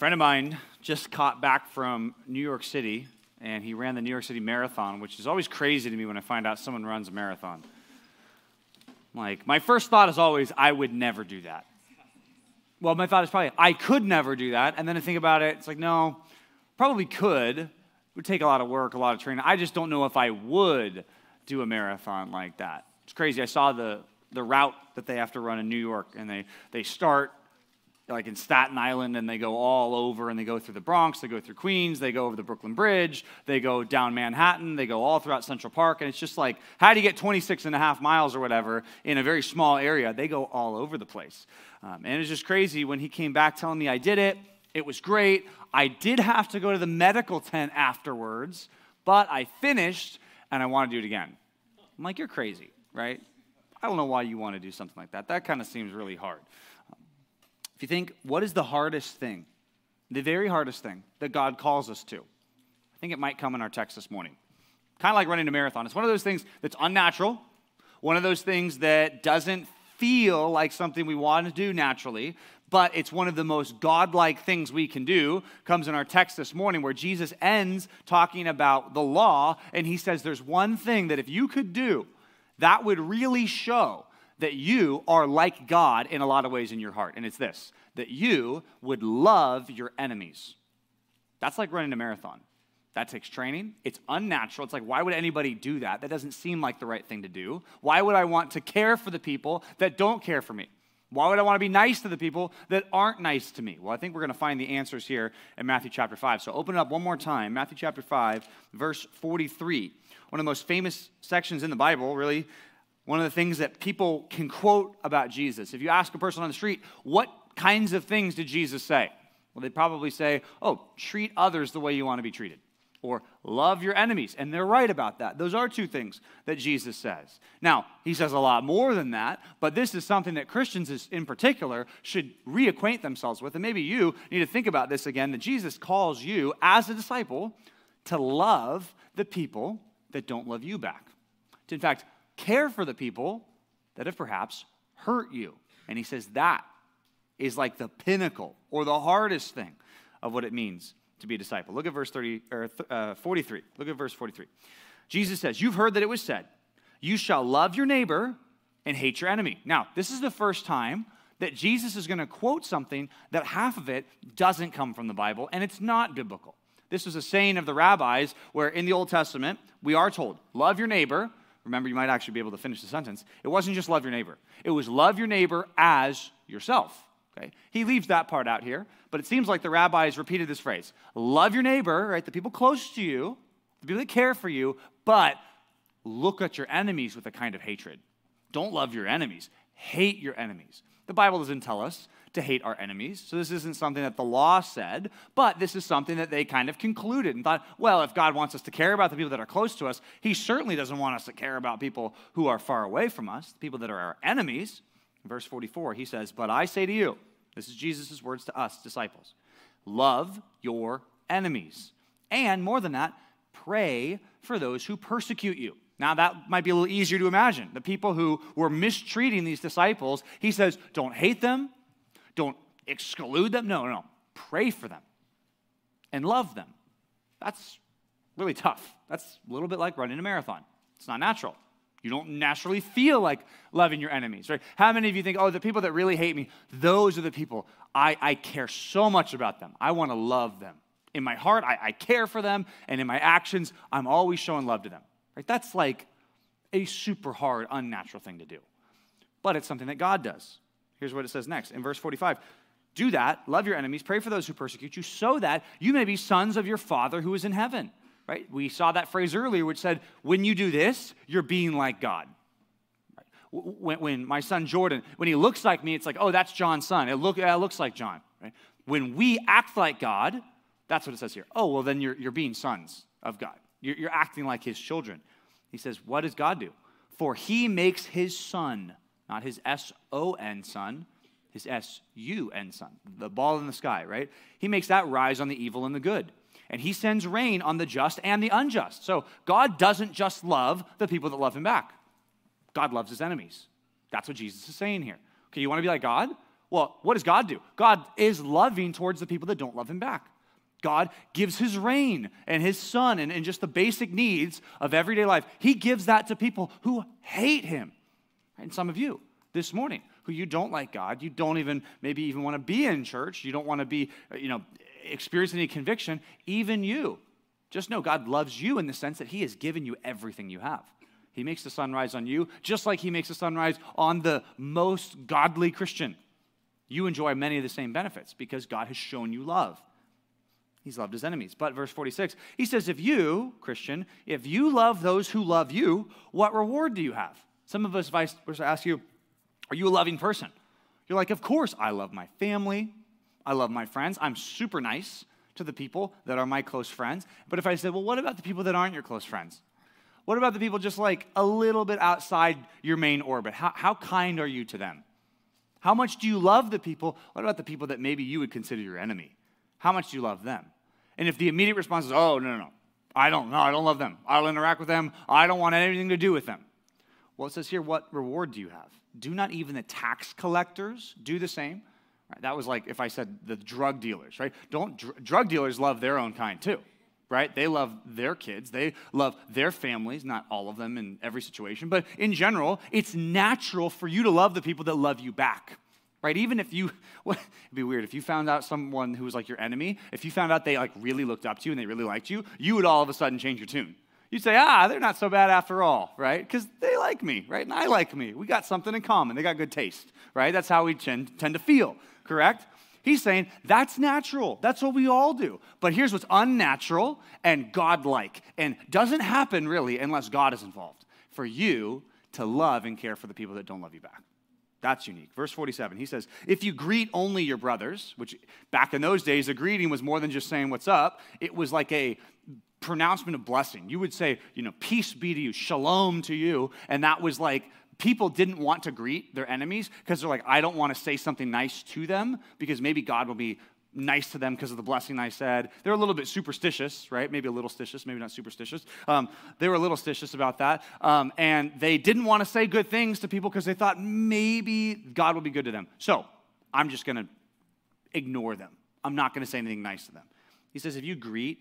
friend of mine just caught back from New York City, and he ran the New York City Marathon, which is always crazy to me when I find out someone runs a marathon. Like, my first thought is always, I would never do that. Well, my thought is probably, I could never do that. And then I think about it, it's like, no, probably could. It would take a lot of work, a lot of training. I just don't know if I would do a marathon like that. It's crazy. I saw the, the route that they have to run in New York, and they, they start like in Staten Island and they go all over and they go through the Bronx, they go through Queens, they go over the Brooklyn Bridge, they go down Manhattan, they go all throughout Central Park. And it's just like, how do you get 26 and a half miles or whatever in a very small area? They go all over the place. Um, and it's just crazy when he came back telling me I did it. It was great. I did have to go to the medical tent afterwards, but I finished and I want to do it again. I'm like, you're crazy, right? I don't know why you want to do something like that. That kind of seems really hard. If you think, what is the hardest thing? The very hardest thing that God calls us to. I think it might come in our text this morning. Kind of like running a marathon. It's one of those things that's unnatural, one of those things that doesn't feel like something we want to do naturally, but it's one of the most godlike things we can do. Comes in our text this morning where Jesus ends talking about the law, and he says there's one thing that if you could do, that would really show that you are like God in a lot of ways in your heart. And it's this that you would love your enemies. That's like running a marathon. That takes training. It's unnatural. It's like, why would anybody do that? That doesn't seem like the right thing to do. Why would I want to care for the people that don't care for me? Why would I want to be nice to the people that aren't nice to me? Well, I think we're going to find the answers here in Matthew chapter 5. So open it up one more time. Matthew chapter 5, verse 43. One of the most famous sections in the Bible, really, one of the things that people can quote about Jesus. If you ask a person on the street, what kinds of things did Jesus say? Well, they'd probably say, oh, treat others the way you want to be treated, or love your enemies. And they're right about that. Those are two things that Jesus says. Now, he says a lot more than that, but this is something that Christians in particular should reacquaint themselves with. And maybe you need to think about this again that Jesus calls you as a disciple to love the people that don't love you back. In fact, care for the people that have perhaps hurt you. And he says that is like the pinnacle or the hardest thing of what it means to be a disciple. Look at verse 30 or uh, 43. Look at verse 43. Jesus says, "You've heard that it was said, you shall love your neighbor and hate your enemy." Now, this is the first time that Jesus is going to quote something that half of it doesn't come from the Bible and it's not biblical. This was a saying of the rabbis where in the Old Testament we are told, "Love your neighbor Remember, you might actually be able to finish the sentence. It wasn't just love your neighbor, it was love your neighbor as yourself. Okay? He leaves that part out here, but it seems like the rabbis repeated this phrase love your neighbor, right? The people close to you, the people that care for you, but look at your enemies with a kind of hatred. Don't love your enemies, hate your enemies. The Bible doesn't tell us to hate our enemies. So this isn't something that the law said, but this is something that they kind of concluded and thought, well, if God wants us to care about the people that are close to us, he certainly doesn't want us to care about people who are far away from us, people that are our enemies. Verse 44, he says, But I say to you, this is Jesus' words to us, disciples, love your enemies. And more than that, pray for those who persecute you. Now, that might be a little easier to imagine. The people who were mistreating these disciples, he says, don't hate them, don't exclude them. No, no, pray for them and love them. That's really tough. That's a little bit like running a marathon. It's not natural. You don't naturally feel like loving your enemies, right? How many of you think, oh, the people that really hate me, those are the people I, I care so much about them. I want to love them. In my heart, I, I care for them, and in my actions, I'm always showing love to them. Right? That's like a super hard, unnatural thing to do. But it's something that God does. Here's what it says next in verse 45 Do that, love your enemies, pray for those who persecute you, so that you may be sons of your Father who is in heaven. Right? We saw that phrase earlier, which said, When you do this, you're being like God. When, when, my son Jordan, when he looks like me, it's like, oh, that's John's son. It, look, it looks like John. Right? When we act like God, that's what it says here. Oh, well, then you're, you're being sons of God. You're, you're acting like his children. He says, what does God do? For he makes his son not his S O N son, his S U N son, the ball in the sky, right? He makes that rise on the evil and the good. And he sends rain on the just and the unjust. So God doesn't just love the people that love him back, God loves his enemies. That's what Jesus is saying here. Okay, you want to be like God? Well, what does God do? God is loving towards the people that don't love him back. God gives his rain and his sun and, and just the basic needs of everyday life. He gives that to people who hate him. And some of you this morning who you don't like God, you don't even maybe even want to be in church, you don't want to be, uh, you know, experience any conviction, even you. Just know God loves you in the sense that he has given you everything you have. He makes the sun rise on you, just like he makes the sun rise on the most godly Christian. You enjoy many of the same benefits because God has shown you love. He's loved his enemies. But verse 46, he says, If you, Christian, if you love those who love you, what reward do you have? Some of us, if I were to ask you, Are you a loving person? You're like, Of course, I love my family. I love my friends. I'm super nice to the people that are my close friends. But if I said, Well, what about the people that aren't your close friends? What about the people just like a little bit outside your main orbit? How, how kind are you to them? How much do you love the people? What about the people that maybe you would consider your enemy? How much do you love them? And if the immediate response is, oh, no, no, no, I don't, no, I don't love them. I don't interact with them. I don't want anything to do with them. Well, it says here, what reward do you have? Do not even the tax collectors do the same? Right, that was like if I said the drug dealers, right? Don't dr- drug dealers love their own kind too, right? They love their kids, they love their families, not all of them in every situation, but in general, it's natural for you to love the people that love you back right? Even if you, well, it'd be weird if you found out someone who was like your enemy, if you found out they like really looked up to you and they really liked you, you would all of a sudden change your tune. You'd say, ah, they're not so bad after all, right? Because they like me, right? And I like me. We got something in common. They got good taste, right? That's how we tend, tend to feel, correct? He's saying that's natural. That's what we all do. But here's what's unnatural and godlike and doesn't happen really unless God is involved for you to love and care for the people that don't love you back. That's unique. Verse 47, he says, If you greet only your brothers, which back in those days, a greeting was more than just saying what's up, it was like a pronouncement of blessing. You would say, you know, peace be to you, shalom to you. And that was like, people didn't want to greet their enemies because they're like, I don't want to say something nice to them because maybe God will be nice to them because of the blessing I said. They're a little bit superstitious, right? Maybe a little stitious, maybe not superstitious. Um, they were a little stitious about that. Um, and they didn't want to say good things to people because they thought maybe God will be good to them. So I'm just going to ignore them. I'm not going to say anything nice to them. He says, if you greet,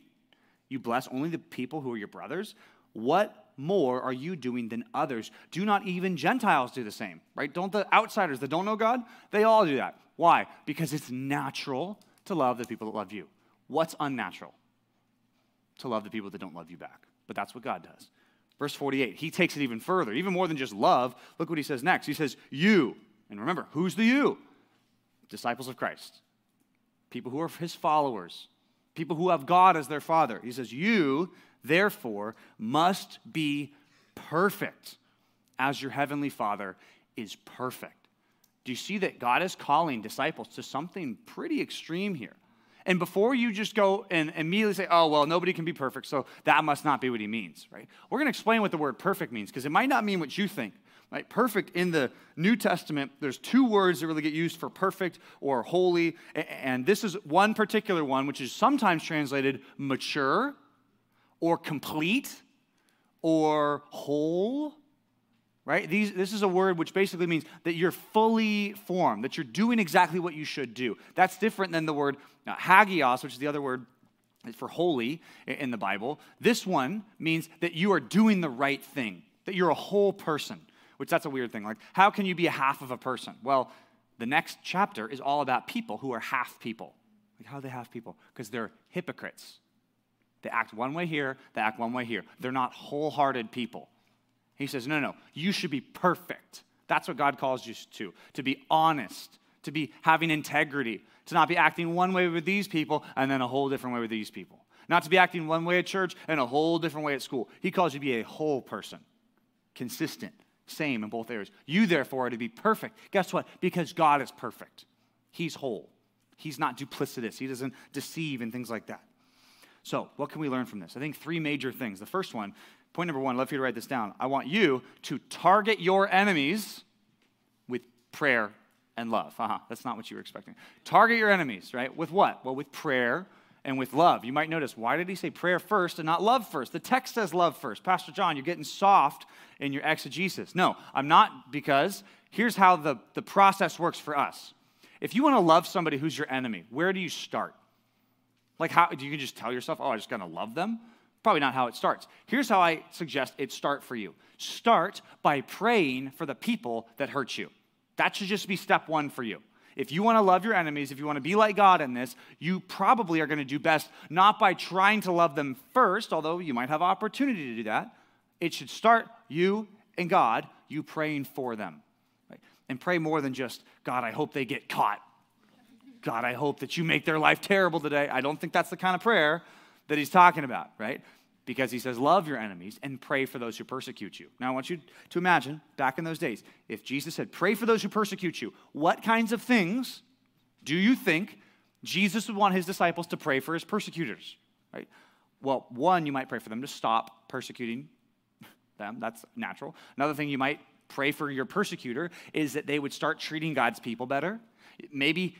you bless only the people who are your brothers, what more are you doing than others? Do not even Gentiles do the same, right? Don't the outsiders that don't know God, they all do that. Why? Because it's natural to love the people that love you. What's unnatural? To love the people that don't love you back. But that's what God does. Verse 48, he takes it even further, even more than just love. Look what he says next. He says, You. And remember, who's the you? Disciples of Christ. People who are his followers. People who have God as their father. He says, You, therefore, must be perfect as your heavenly father is perfect. Do you see that God is calling disciples to something pretty extreme here? And before you just go and immediately say, oh, well, nobody can be perfect, so that must not be what he means, right? We're going to explain what the word perfect means because it might not mean what you think. Right? Perfect in the New Testament, there's two words that really get used for perfect or holy. And this is one particular one, which is sometimes translated mature or complete or whole right? These, this is a word which basically means that you're fully formed, that you're doing exactly what you should do. That's different than the word uh, hagios, which is the other word for holy in the Bible. This one means that you are doing the right thing, that you're a whole person, which that's a weird thing. Like, how can you be a half of a person? Well, the next chapter is all about people who are half people. Like, how are they half people? Because they're hypocrites. They act one way here, they act one way here. They're not wholehearted people. He says, no, no, you should be perfect. That's what God calls you to, to be honest, to be having integrity, to not be acting one way with these people and then a whole different way with these people. Not to be acting one way at church and a whole different way at school. He calls you to be a whole person, consistent, same in both areas. You, therefore, are to be perfect. Guess what? Because God is perfect. He's whole. He's not duplicitous. He doesn't deceive and things like that. So, what can we learn from this? I think three major things. The first one Point number one, I'd love for you to write this down. I want you to target your enemies with prayer and love. Uh-huh, that's not what you were expecting. Target your enemies, right? With what? Well, with prayer and with love. You might notice, why did he say prayer first and not love first? The text says love first. Pastor John, you're getting soft in your exegesis. No, I'm not because here's how the, the process works for us. If you want to love somebody who's your enemy, where do you start? Like, how do you just tell yourself, oh, I just gotta love them? Probably not how it starts. Here's how I suggest it start for you start by praying for the people that hurt you. That should just be step one for you. If you want to love your enemies, if you want to be like God in this, you probably are going to do best not by trying to love them first, although you might have opportunity to do that. It should start you and God, you praying for them. Right? And pray more than just, God, I hope they get caught. God, I hope that you make their life terrible today. I don't think that's the kind of prayer that he's talking about, right? Because he says, Love your enemies and pray for those who persecute you. Now, I want you to imagine back in those days, if Jesus said, Pray for those who persecute you, what kinds of things do you think Jesus would want his disciples to pray for his persecutors, right? Well, one, you might pray for them to stop persecuting them. That's natural. Another thing you might pray for your persecutor is that they would start treating God's people better. Maybe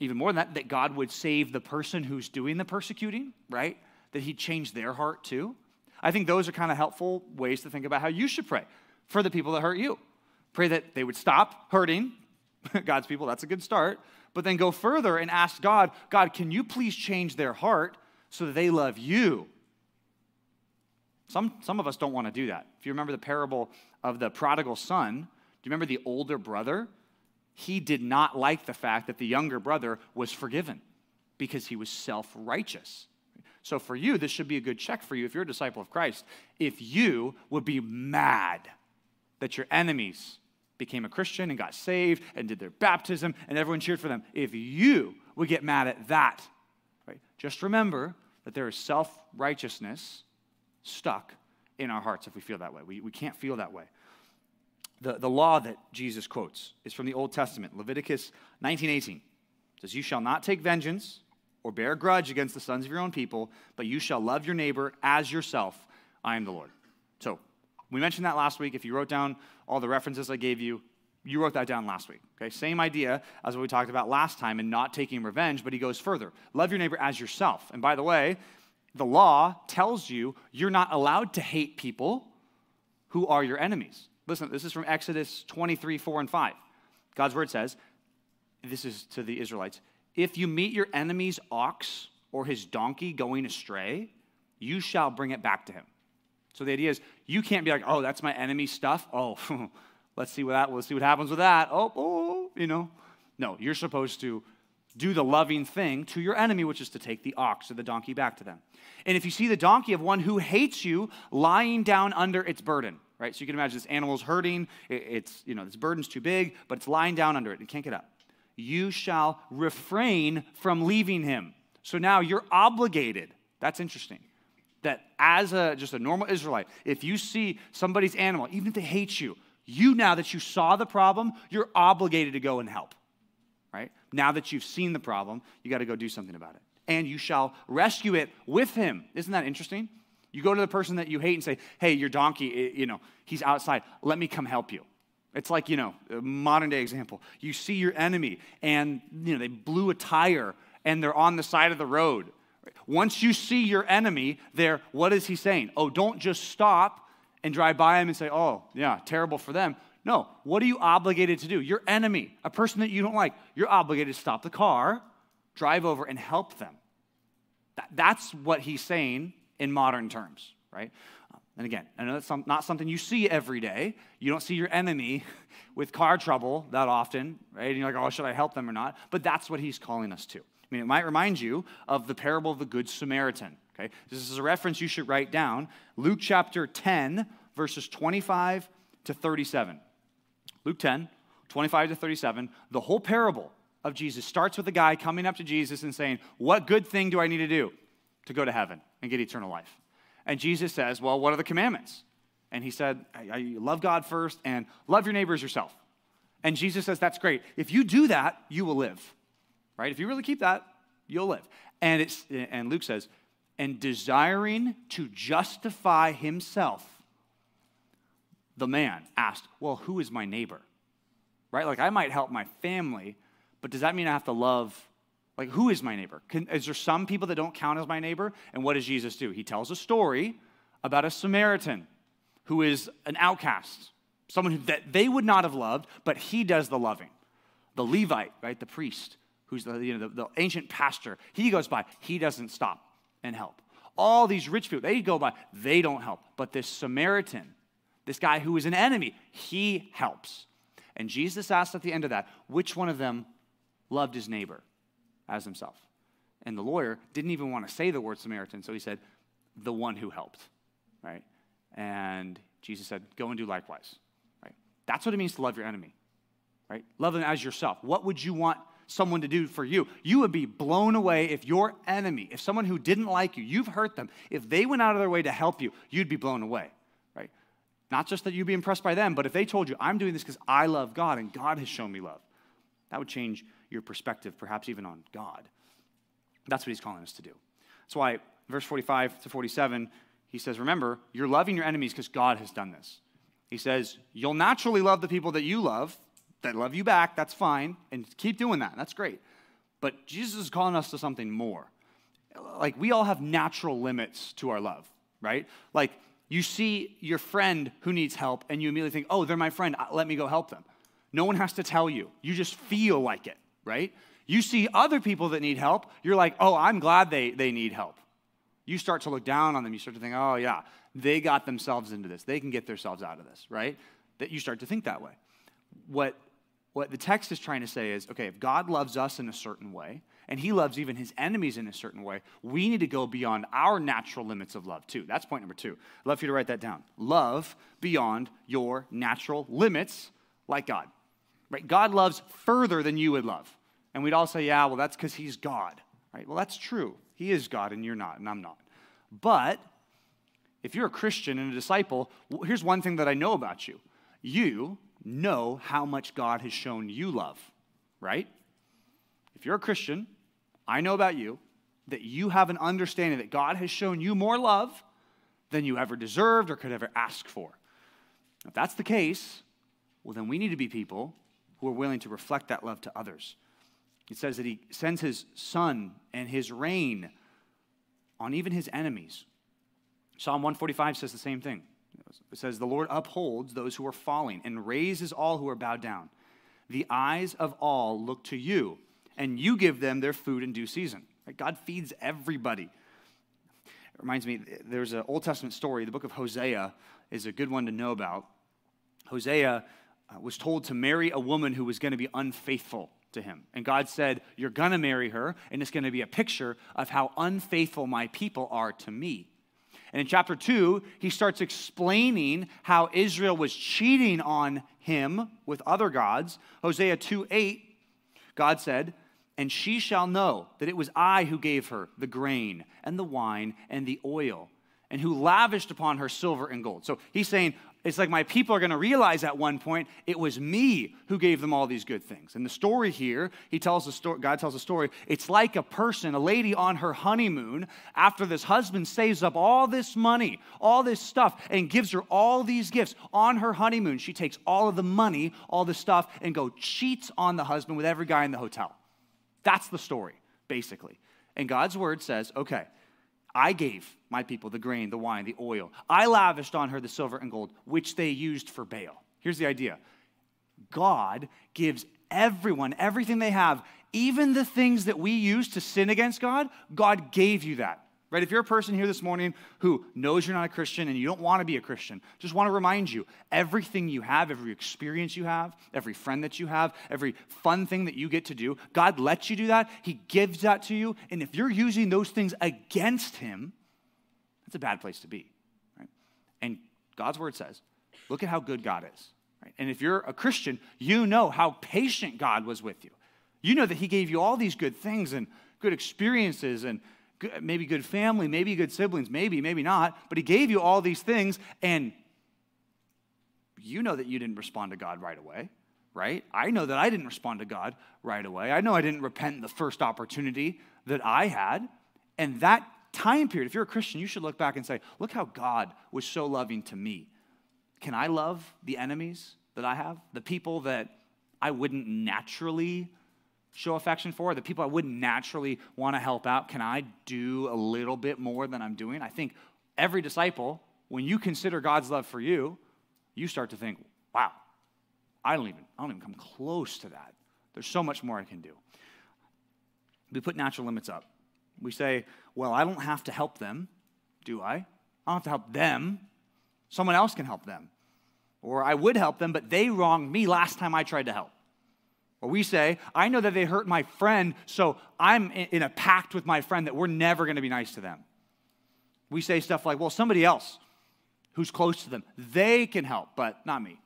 even more than that, that God would save the person who's doing the persecuting, right? That he'd change their heart too. I think those are kind of helpful ways to think about how you should pray for the people that hurt you. Pray that they would stop hurting God's people. That's a good start. But then go further and ask God, God, can you please change their heart so that they love you? Some, some of us don't want to do that. If you remember the parable of the prodigal son, do you remember the older brother he did not like the fact that the younger brother was forgiven because he was self righteous. So, for you, this should be a good check for you if you're a disciple of Christ. If you would be mad that your enemies became a Christian and got saved and did their baptism and everyone cheered for them, if you would get mad at that, right, just remember that there is self righteousness stuck in our hearts if we feel that way. We, we can't feel that way the, the law that Jesus quotes is from the Old Testament, Leviticus 19:18. It says, You shall not take vengeance or bear a grudge against the sons of your own people, but you shall love your neighbor as yourself. I am the Lord. So we mentioned that last week. If you wrote down all the references I gave you, you wrote that down last week. Okay, same idea as what we talked about last time in not taking revenge, but he goes further. Love your neighbor as yourself. And by the way, the law tells you you're not allowed to hate people who are your enemies. Listen, this is from Exodus 23, 4 and 5. God's word says, this is to the Israelites, if you meet your enemy's ox or his donkey going astray, you shall bring it back to him. So the idea is you can't be like, oh, that's my enemy's stuff. Oh, let's see what that, let's see what happens with that. Oh, oh, you know. No, you're supposed to do the loving thing to your enemy, which is to take the ox or the donkey back to them. And if you see the donkey of one who hates you lying down under its burden, right? So you can imagine this animal's hurting. It's, you know, this burden's too big, but it's lying down under it and can't get up. You shall refrain from leaving him. So now you're obligated. That's interesting. That as a just a normal Israelite, if you see somebody's animal, even if they hate you, you now that you saw the problem, you're obligated to go and help. Right? Now that you've seen the problem, you got to go do something about it. And you shall rescue it with him. Isn't that interesting? You go to the person that you hate and say, hey, your donkey, eh, you know, he's outside. Let me come help you. It's like, you know, a modern day example. You see your enemy and, you know, they blew a tire and they're on the side of the road. Once you see your enemy there, what is he saying? Oh, don't just stop and drive by him and say, oh, yeah, terrible for them. No, what are you obligated to do? Your enemy, a person that you don't like, you're obligated to stop the car, drive over, and help them. that's what he's saying in modern terms, right? And again, I know that's not something you see every day. You don't see your enemy with car trouble that often, right? And you're like, oh, should I help them or not? But that's what he's calling us to. I mean, it might remind you of the parable of the Good Samaritan, okay? This is a reference you should write down. Luke chapter 10, verses 25 to 37. Luke 10, 25 to 37. The whole parable of Jesus starts with a guy coming up to Jesus and saying, What good thing do I need to do to go to heaven? and get eternal life. And Jesus says, Well, what are the commandments? And he said, Love God first and love your neighbors yourself. And Jesus says, That's great. If you do that, you will live. Right? If you really keep that, you'll live. And, it's, and Luke says, And desiring to justify himself, the man asked, Well, who is my neighbor? Right? Like, I might help my family, but does that mean I have to love like, who is my neighbor? Can, is there some people that don't count as my neighbor? And what does Jesus do? He tells a story about a Samaritan who is an outcast, someone that they would not have loved, but he does the loving. The Levite, right, the priest, who's the, you know, the, the ancient pastor, he goes by, he doesn't stop and help. All these rich people, they go by, they don't help. But this Samaritan, this guy who is an enemy, he helps. And Jesus asked at the end of that, which one of them loved his neighbor as himself? And the lawyer didn't even want to say the word Samaritan, so he said, the one who helped, right? And Jesus said, go and do likewise, right? That's what it means to love your enemy, right? Love them as yourself. What would you want someone to do for you? You would be blown away if your enemy, if someone who didn't like you, you've hurt them, if they went out of their way to help you, you'd be blown away, right? Not just that you'd be impressed by them, but if they told you, I'm doing this because I love God and God has shown me love, that would change your perspective, perhaps even on God. That's what he's calling us to do. That's why, verse 45 to 47, he says, Remember, you're loving your enemies because God has done this. He says, You'll naturally love the people that you love, that love you back, that's fine, and keep doing that. That's great. But Jesus is calling us to something more. Like, we all have natural limits to our love, right? Like, you see your friend who needs help, and you immediately think, Oh, they're my friend, let me go help them. No one has to tell you, you just feel like it, right? You see other people that need help, you're like, oh, I'm glad they, they need help. You start to look down on them. You start to think, oh, yeah, they got themselves into this. They can get themselves out of this, right? That you start to think that way. What, what the text is trying to say is okay, if God loves us in a certain way, and he loves even his enemies in a certain way, we need to go beyond our natural limits of love, too. That's point number two. I'd love for you to write that down. Love beyond your natural limits, like God. Right? God loves further than you would love. And we'd all say, yeah, well, that's because he's God, right? Well, that's true. He is God, and you're not, and I'm not. But if you're a Christian and a disciple, here's one thing that I know about you you know how much God has shown you love, right? If you're a Christian, I know about you that you have an understanding that God has shown you more love than you ever deserved or could ever ask for. If that's the case, well, then we need to be people who are willing to reflect that love to others. It says that he sends his sun and his rain on even his enemies. Psalm 145 says the same thing. It says, The Lord upholds those who are falling and raises all who are bowed down. The eyes of all look to you, and you give them their food in due season. God feeds everybody. It reminds me, there's an Old Testament story. The book of Hosea is a good one to know about. Hosea Uh, was told to marry a woman who was going to be unfaithful to him. And God said, You're going to marry her, and it's going to be a picture of how unfaithful my people are to me. And in chapter 2, he starts explaining how Israel was cheating on him with other gods. Hosea 2 8, God said, And she shall know that it was I who gave her the grain and the wine and the oil, and who lavished upon her silver and gold. So he's saying, it's like my people are going to realize at one point it was me who gave them all these good things. And the story here, he tells the story, God tells a story. It's like a person, a lady on her honeymoon, after this husband saves up all this money, all this stuff, and gives her all these gifts on her honeymoon. She takes all of the money, all the stuff, and go cheats on the husband with every guy in the hotel. That's the story, basically. And God's word says, okay, I gave my people the grain, the wine, the oil. I lavished on her the silver and gold, which they used for Baal. Here's the idea God gives everyone everything they have, even the things that we use to sin against God. God gave you that. Right? If you're a person here this morning who knows you're not a Christian and you don't want to be a Christian, just want to remind you everything you have, every experience you have, every friend that you have, every fun thing that you get to do, God lets you do that. He gives that to you. And if you're using those things against Him, that's a bad place to be. Right? And God's word says, look at how good God is. Right? And if you're a Christian, you know how patient God was with you. You know that He gave you all these good things and good experiences and maybe good family, maybe good siblings, maybe, maybe not, but He gave you all these things, and you know that you didn't respond to God right away, right? I know that I didn't respond to God right away. I know I didn't repent the first opportunity that I had. And that time period, if you're a Christian, you should look back and say, look how God was so loving to me. Can I love the enemies that I have? The people that I wouldn't naturally show affection for, the people I wouldn't naturally want to help out, can I do a little bit more than I'm doing? I think every disciple, when you consider God's love for you, you start to think, wow, I don't even, I don't even come close to that. There's so much more I can do. We put natural limits up. We say, well, I don't have to help them, do I? I don't have to help them. Someone else can help them. Or I would help them, but they wronged me last time I tried to help. Or we say, I know that they hurt my friend, so I'm in a pact with my friend that we're never going to be nice to them. We say stuff like, well, somebody else who's close to them, they can help, but not me.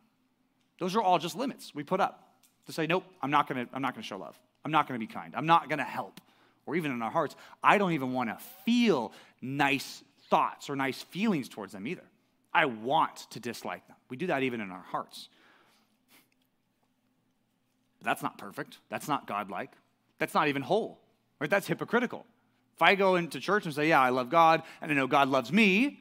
Those are all just limits we put up to say, nope, I'm not going to I'm not going to show love. I'm not going to be kind. I'm not going to help. Or even in our hearts, I don't even want to feel nice thoughts or nice feelings towards them either. I want to dislike them. We do that even in our hearts. But that's not perfect. That's not godlike. That's not even whole. Right? That's hypocritical. If I go into church and say, "Yeah, I love God, and I know God loves me,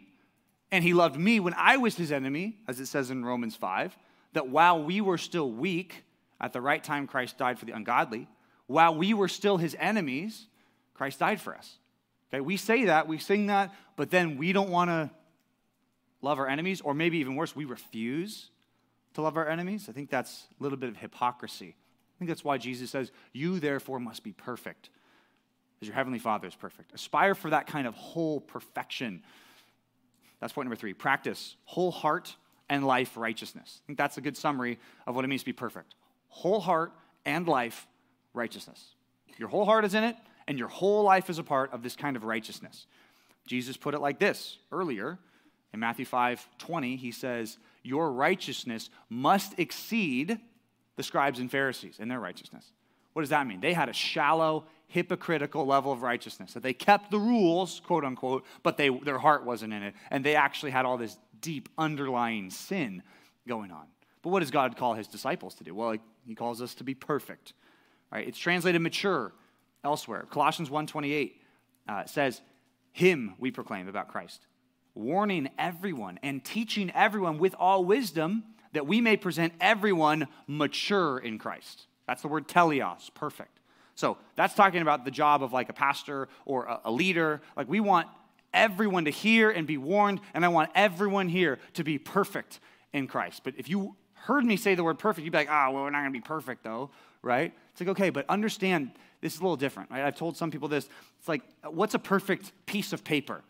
and he loved me when I was his enemy," as it says in Romans 5, that while we were still weak, at the right time Christ died for the ungodly, while we were still his enemies, Christ died for us. Okay, we say that, we sing that, but then we don't want to love our enemies, or maybe even worse, we refuse to love our enemies. I think that's a little bit of hypocrisy. I think that's why Jesus says, You therefore must be perfect, as your heavenly Father is perfect. Aspire for that kind of whole perfection. That's point number three. Practice whole heart and life righteousness. I think that's a good summary of what it means to be perfect. Whole heart and life righteousness. Your whole heart is in it, and your whole life is a part of this kind of righteousness. Jesus put it like this earlier in Matthew 5 20. He says, Your righteousness must exceed the scribes and Pharisees and their righteousness. What does that mean? They had a shallow, hypocritical level of righteousness. That they kept the rules, quote unquote, but they, their heart wasn't in it. And they actually had all this deep underlying sin going on. But what does God call his disciples to do? Well, he calls us to be perfect. Right? It's translated mature elsewhere. Colossians 1.28 uh, says, Him we proclaim about Christ, warning everyone and teaching everyone with all wisdom that we may present everyone mature in Christ. That's the word teleos, perfect. So that's talking about the job of like a pastor or a, a leader. Like we want everyone to hear and be warned, and I want everyone here to be perfect in Christ. But if you heard me say the word perfect, you'd be like, ah, oh, well, we're not going to be perfect though, right? It's like, okay, but understand this is a little different, right? I've told some people this. It's like, what's a perfect piece of paper?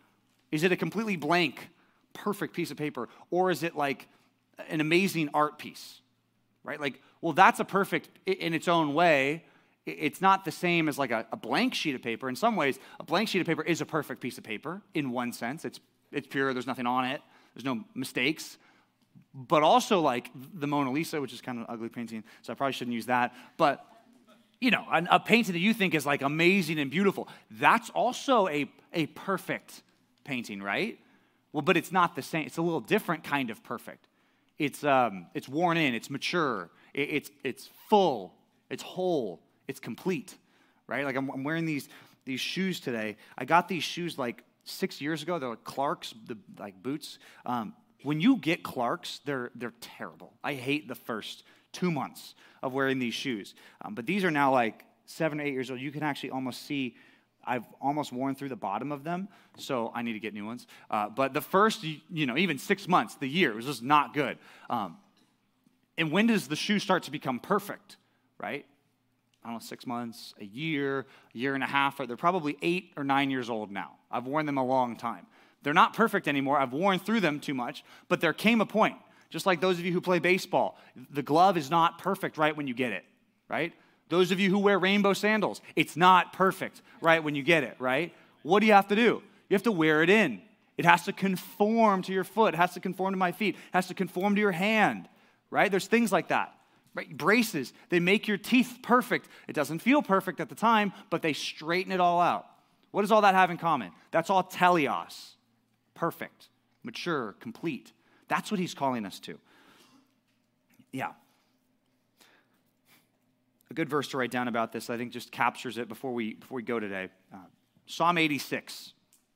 Is it a completely blank, perfect piece of paper? Or is it like an amazing art piece, right? Like, well, that's a perfect in its own way. It's not the same as like a, a blank sheet of paper. In some ways, a blank sheet of paper is a perfect piece of paper in one sense. It's, it's pure, there's nothing on it, there's no mistakes but also like the Mona Lisa, which is kind of an ugly painting, so I probably shouldn't use that. But you know, a, painting that you think is like amazing and beautiful, that's also a, a perfect painting, right? Well, but it's not the same. It's a little different kind of perfect. It's, um, it's worn in, it's mature, it, it's, it's full, it's whole, it's complete, right? Like I'm, I'm wearing these, these shoes today. I got these shoes like six years ago. They're like Clarks, the like boots. Um, when you get Clarks, they're, they're terrible. I hate the first two months of wearing these shoes. Um, but these are now like seven or eight years old. You can actually almost see I've almost worn through the bottom of them, so I need to get new ones. Uh, but the first, you know, even six months, the year, was just not good. Um, and when does the shoe start to become perfect, right? I don't know, six months, a year, a year and a half. They're probably eight or nine years old now. I've worn them a long time. They're not perfect anymore. I've worn through them too much, but there came a point just like those of you who play baseball, the glove is not perfect right when you get it, right? Those of you who wear rainbow sandals, it's not perfect right when you get it, right? What do you have to do? You have to wear it in. It has to conform to your foot, it has to conform to my feet, it has to conform to your hand, right? There's things like that. Right? Braces, they make your teeth perfect. It doesn't feel perfect at the time, but they straighten it all out. What does all that have in common? That's all teleos. Perfect, mature, complete. That's what he's calling us to. Yeah. A good verse to write down about this, I think, just captures it before we, before we go today. Uh, Psalm 86,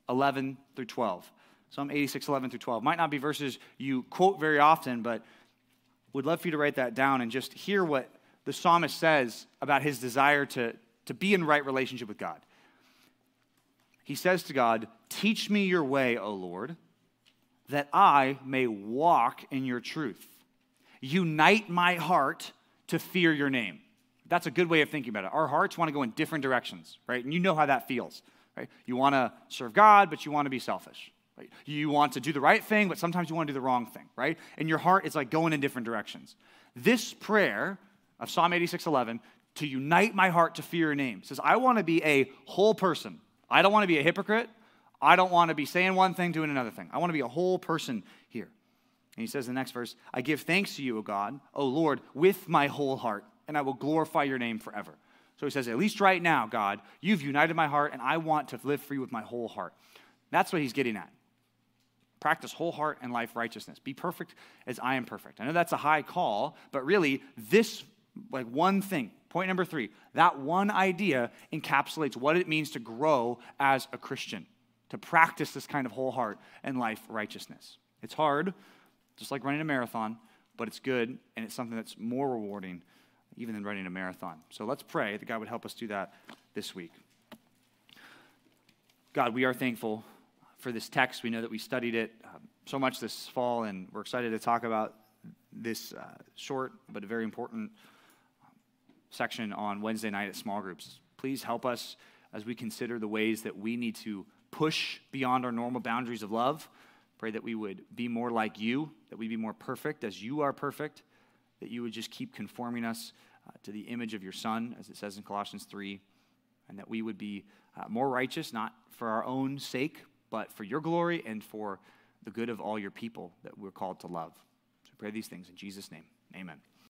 11 through 12. Psalm 86, 11 through 12. Might not be verses you quote very often, but would love for you to write that down and just hear what the psalmist says about his desire to, to be in right relationship with God. He says to God, Teach me your way, O Lord that I may walk in your truth. Unite my heart to fear your name. That's a good way of thinking about it. Our hearts want to go in different directions, right? And you know how that feels, right? You want to serve God, but you want to be selfish. Right? You want to do the right thing, but sometimes you want to do the wrong thing, right? And your heart is like going in different directions. This prayer of Psalm 86:11 to unite my heart to fear your name says, I want to be a whole person. I don't want to be a hypocrite. I don't want to be saying one thing, doing another thing. I want to be a whole person here. And he says in the next verse, I give thanks to you, O God, O Lord, with my whole heart, and I will glorify your name forever. So he says, At least right now, God, you've united my heart, and I want to live for you with my whole heart. That's what he's getting at. Practice whole heart and life righteousness. Be perfect as I am perfect. I know that's a high call, but really, this, like one thing, point number three, that one idea encapsulates what it means to grow as a Christian, to practice this kind of whole heart and life righteousness. It's hard, just like running a marathon, but it's good, and it's something that's more rewarding even than running a marathon. So let's pray that God would help us do that this week. God, we are thankful for this text. We know that we studied it um, so much this fall, and we're excited to talk about this uh, short but very important um, section on Wednesday night at small groups. Please help us as we consider the ways that we need to push beyond our normal boundaries of love. Pray that we would be more like you, that we be more perfect as you are perfect, that you would just keep conforming us uh, to the image of your Son, as it says in Colossians 3, and that we would be uh, more righteous, not for our own sake, but for your glory and for the good of all your people that we're called to love. So pray these things in Jesus' name. Amen.